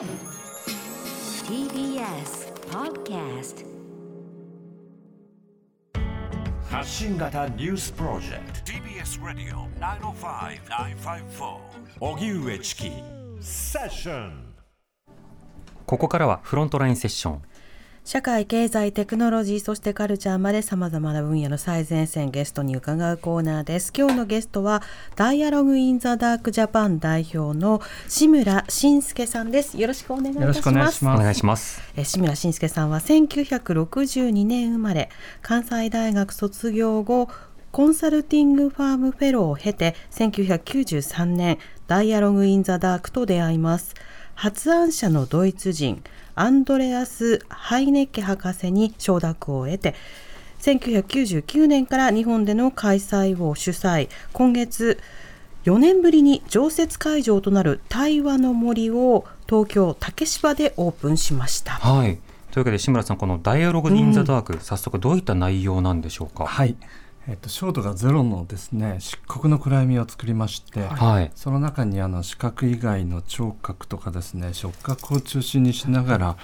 TBS Podcast 発信型ニュースプロジェクト。TBS ラディオ905-954おぎゅうえちきセッション。ここからはフロントラインセッション社会、経済、テクノロジー、そしてカルチャーまで様々な分野の最前線ゲストに伺うコーナーです。今日のゲストは、ダイアログインザダークジャパン代表の志村慎介さんです。よろしくお願いいたします。よろしくお願いしますお願いしますえ志村慎介さんは1962年生まれ、関西大学卒業後、コンサルティングファームフェローを経て、1993年、ダイアログ・イン・ザ・ダークと出会います。発案者のドイツ人、アンドレアス・ハイネッケ博士に承諾を得て、1999年から日本での開催を主催、今月、4年ぶりに常設会場となる対話の森を東京竹芝でオープンしました。はい。というわけで志村さんこの「ダイアログ・イン・ザ・ダーク」早速どういった内容なんでしょうか？はい、えっと、照度がゼロのですね漆黒の暗闇を作りまして、はい。その中にあの視覚以外の聴覚とかですね触覚を中心にしながら、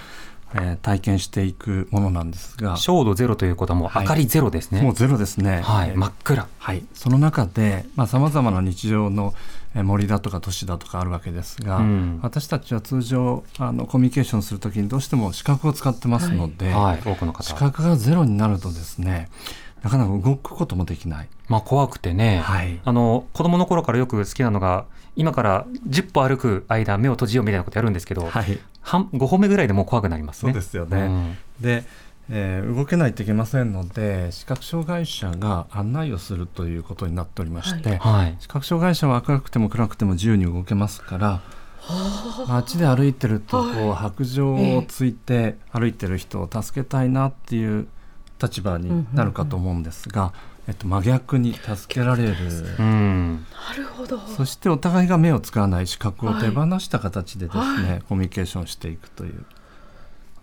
えー体験していくものなんですが。照度ゼロということはもうはい。明かりゼロですね、もうゼロですね。はい、えー真っ暗。はい、その中でさまざ、まな日常のえー森だとか都市だとかあるわけですが、うん。私たちは通常あのコミュニケーションするときにどうしても視覚を使ってますので、はい。多くの視方覚がゼロになるとですねなかなか動くこともできない。まあ怖くてね、はい。あの子供の頃からよく好きなのが今から10歩歩く間目を閉じようみたいなことやるんですけど、はい、半5歩目ぐらいでもう怖くなりますね。そうですよね。うん。で、えー動けないといけませんので視覚障害者が案内をするということになっておりまして、はい。視覚障害者は明るくても暗くても自由に動けますから街で歩いてるとこう白状をついて歩いてる人を助けたいなっていう立場になるかと思うんですが、えっと、真逆に助けられる。うん。なるほど。そしてお互いが目を使わない視覚を手放した形でですね、コミュニケーションしていくという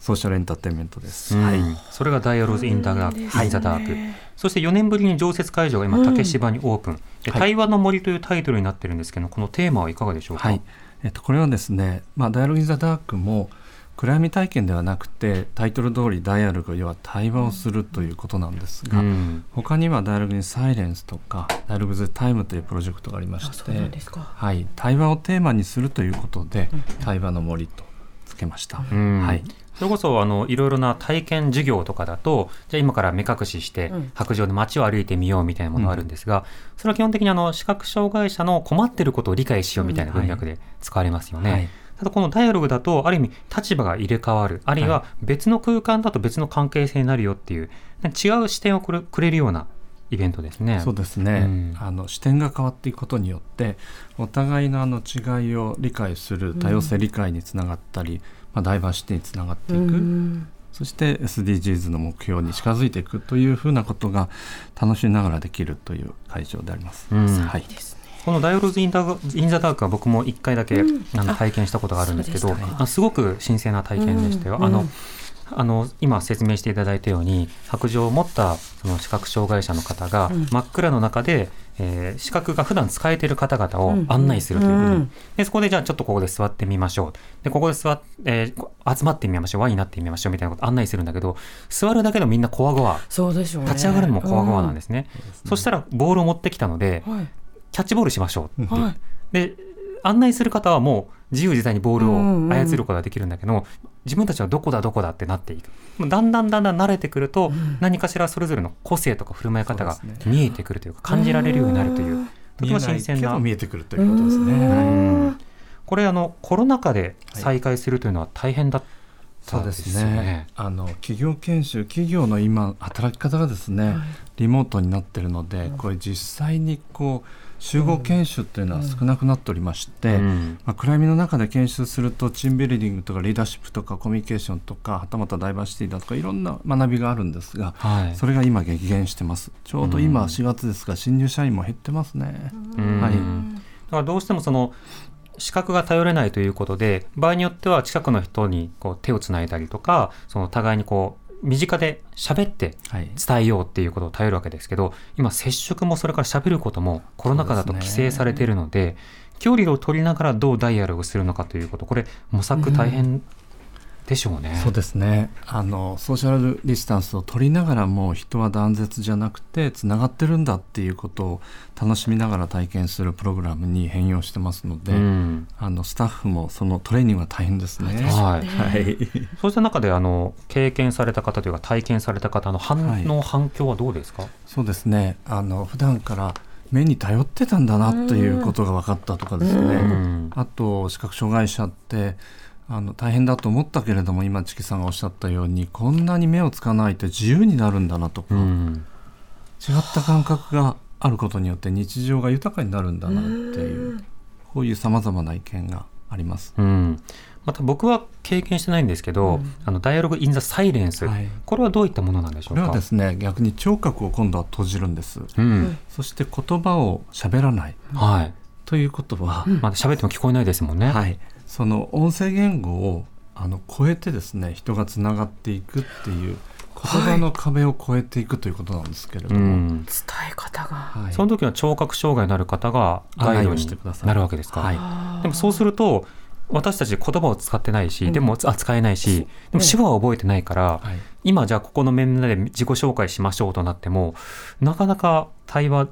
ソーシャルエンターテインメントです。うん。はい。それがダイアログ・イン・ダーク、ねイン・ザ・ダークそして4年ぶりに常設会場が今竹芝にオープン、ではい。対話の森というタイトルになってるんですけどこのテーマはいかがでしょうか、はい、えっと、これはですね、まあ、ダイアログ・イン・ザ・ダークも暗闇体験ではなくてタイトル通りダイアログ要は対話をするということなんですが、うん。他にはダイアログ・イン・サイレンスとかダイアログ・ズ・タイムというプロジェクトがありまして。はい、対話をテーマにするということで、対話の森とつけました。うん。はい。それこそあのいろいろな体験授業とかだとじゃあ今から目隠ししてうん。白状で街を歩いてみようみたいなものがあるんですが、それは基本的にあの視覚障害者の困ってることを理解しようみたいな文脈で使われますよね。はいただこのダイアログだとある意味立場が入れ替わる。あるいは別の空間だと別の関係性になるよっていう違う視点をくれくれるようなイベントですね。そうですね、うん。あの視点が変わっていくことによってお互いのあの違いを理解する多様性理解につながったり、まあ、ダイバーシティにつながっていく、うん。そして SDGs の目標に近づいていくというふうなことが楽しみながらできるという会場であります。うん。はいですね。このダイアログ・イン・ザ・インザダークは僕も1回だけ、うん。あのあ体験したことがあるんですけどあすごく新鮮な体験でしたよ。うん。あのうんあの今説明していただいたように白状を持ったその視覚障害者の方がうん。真っ暗の中で、えー視覚が普段使えている方々をうん。案内するということで,、うん。でそこでじゃあちょっとここで座ってみましょう。でここで座っ、えー集まってみましょう。輪になってみましょうみたいなこと案内するんだけど座るだけでもみんなこわごわ。そうでしょうね。立ち上がるのもこわごわなんですね、そしたらボールを持ってきたのでうん。はい。キャッチボールしましょうって。はい。で案内する方はもう自由自在にボールうんうんを操ることができるんだけど、自分たちはどこだどこだってなっていく。もうだんだんだんだん慣れてくると、何かしらそれぞれの個性とか振る舞い方が見えてくるというか感じられるようになるというとても新鮮な。見えてくるということですね。うん。はいうん。これあのコロナ禍で再開するというのは大変だったでそうですすよね。ね。あの企業研修、企業の今働き方がですね、リモートになっているので、これ実際にこう集合研修っていうのは少なくなっておりまして、うん。まあ、暗闇の中で研修するとチームビルディングとかリーダーシップとかコミュニケーションとかはたまたダイバーシティだとかいろんな学びがあるんですが、はい。それが今激減してます。ちょうど今うん。4月ですが新入社員も減ってますね、うん。はい。だからどうしてもその視覚が頼れないということで場合によっては近くの人にこう手をつないだりとかその互いにこう身近で喋ってはい。伝えようっていうことを頼るわけですけど今接触もそれから喋ることもコロナ禍だと規制されているので距離を取りながらどうダイアログするのかということこれ模索大変でしょうね。そうですね。あのソーシャルディスタンスを取りながらも人は断絶じゃなくてつながってるんだっていうことを楽しみながら体験するプログラムに変容してますので、うん。あのスタッフもそのトレーニングは大変ですね。はい。はい。そうした中であの経験された方というか体験された方の反応、はい。反響はどうですか？そうですね。あの普段から目に頼ってたんだなということが分かったとかですね、うん。あと視覚障害者ってあの大変だと思ったけれども今チキさんがおっしゃったようにこんなに目をつかないと自由になるんだなとか、うん。違った感覚があることによって日常が豊かになるんだなっていうこういうさまざまな意見があります。うん。また僕は経験してないんですけど、あのダイアログ・イン・ザ・サイレンス、はい。これはどういったものなんでしょうか？これはですね逆に聴覚を今度は閉じるんです。うん。そして言葉を喋らない。はい。ということは、まだ喋っても聞こえないですもんね。はい、その音声言語をあの超えてですね人がつながっていくっていう言葉の壁を越えていくということなんですけれどうも、ん、伝え方が。はい。その時は聴覚障害のある方がガイドにしてください。なるわけですか。はい。でもそうすると私たち言葉を使ってないし、でもあ使えないし、でも手話は覚えてないから、はい。今じゃあここの面で自己紹介しましょうとなってもなかなか対話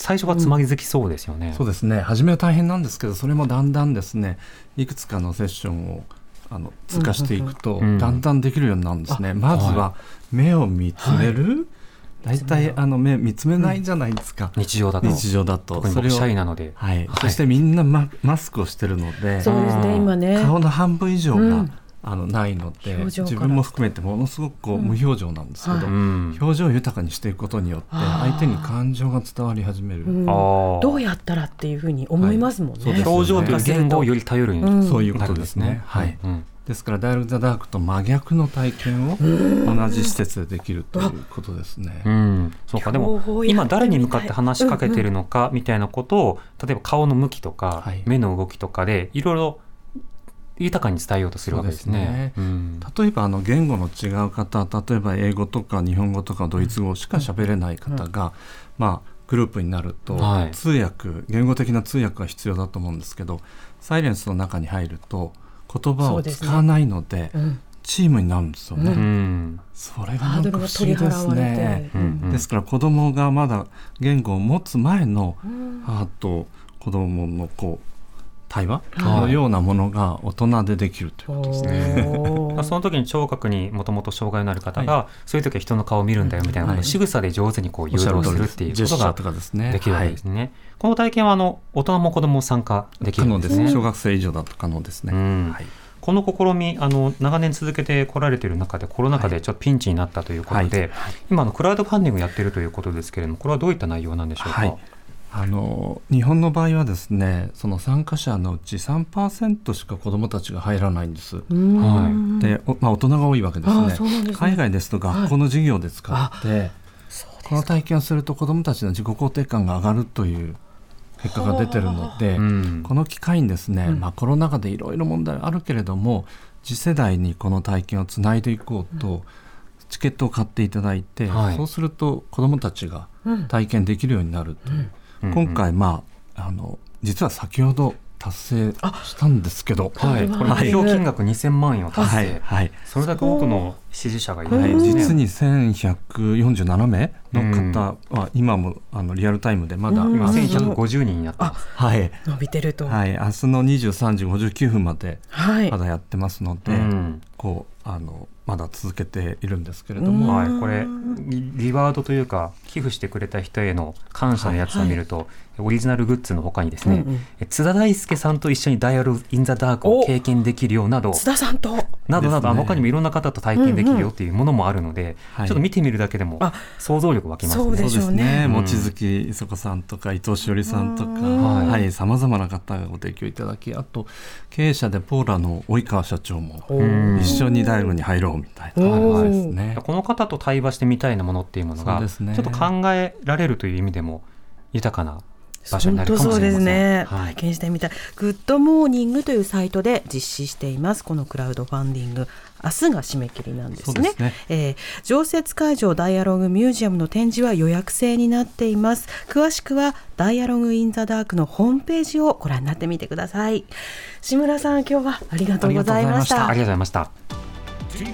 最初はつまぎづきそうですよね。そうですね。初めは大変なんですけどそれもだんだんですねいくつかのセッションをあの通過していくと、うん。だんだんできるようになるんですね、まずは目を見つめる、大体あの目見つめないじゃないですか、日常だと。日常だと。特に僕シャイなので、はい。はい。そしてみんなママスクをしてるのでそうですね、今ね。顔の半分以上が、うんあのないので自分も含めてものすごくこう、無表情なんですけど、はい。うん。表情を豊かにしていくことによって相手に感情が伝わり始める、うん。どうやったらっていうふうに思いますもんね。はい表情という言語をより頼るそういうことですすね。。はい。うん。ですから「ダイアル・ザ・ダーク」と真逆の体験を同じ施設でできるということですね。うん、そうかでも今誰に向かって話しかけてるのかみたいなことを、例えば顔の向きとか、はい。目の動きとかでいろいろ豊かに伝えようとするわけですね。そううん。例えばあの言語の違う方例えば英語とか日本語とかドイツ語しか喋れない方が、まあ、グループになると、はい。通訳言語的な通訳が必要だと思うんですけどサイレンスの中に入ると言葉を使わないのでうん。チームになるんですよね。うん。それがなんか不思議ですね。。ですから子供がまだ言語を持つ前のうん。母と子供のこう対話はいのようなものが大人でできるということですね。その時に聴覚にもともと障害のある方が、そういう時は人の顔を見るんだよみたいなはい仕草で上手にこう誘導するっていうことがですね。できるわけですね。この体験はあの大人も子供も参加でき。るんでね。小学生以上だと可能ですね。うんはい。この試みあの長年続けてこられている中でコロナ禍でちょっとピンチになったということで、はい今あのクラウドファンディングやってるということですけれどもこれはどういった内容なんでしょうか、はいあの日本の場合はですねその参加者のうち3%しか子どもたちが入らないんです。はい。で、おまあ、大人が多いわけですあねね。海外ですと学校の授業で使って、そうですこの体験をすると子どもたちの自己肯定感が上がるという結果が出てるので、うん。この機会にですね、まあ、コロナ禍でいろいろ問題あるけれども次世代にこの体験をつないでいこうと、チケットを買っていただいて、はい。そうすると子どもたちが体験できるようになるという、うん今回、まあ、あの実は先ほど達成したんですけど、はい、これ目標金額2000万円を達成、はい。はい。それだけ多くの支持者がいる。んはい、ですね。実に1147名の方は今もあのリアルタイムでまだ、今あ1150人になってます。はい。伸びてると。はい、明日の23時59分まではい。まだやってますので、うん。こうあのまだ続けているんですけれども、はい、これリリワードというか寄付してくれた人への感謝のやつを見ると、オリジナルグッズの他にですね、うんうん。え津田大介さんと一緒に「ダイアログ・イン・ザ・ダーク」を経験できるようなど津田さんと。などなど、ね。他にもいろんな方と体験できるよっていうものもあるので、はい。ちょっと見てみるだけでもあ想像力湧きますね。そうでしょうね。うん。望月磯子さんとか伊藤しおりさんとか、ん。はい、さまざまな方がご提供いただきあと経営者でポーラの及川社長もん一緒に大学に入ろうみたいな。ね。この方と対話してみたいなものっていうものが、そうですね。ちょっと考えられるという意味でも豊かな場所になるかもしれません。本当そうですね、はい体験してみたい。 GoodMorning というサイトで実施しています。このクラウドファンディング。明日が締め切りなんですね。ですねえー常設会場ダイアログミュージアムの展示は予約制になっています。詳しくはダイアログインザダークのホームページをご覧になってみてください。志村さん、今日はありがとうございました。ありがとうございました。TBS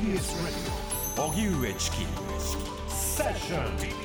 Radio 荻上チキセッション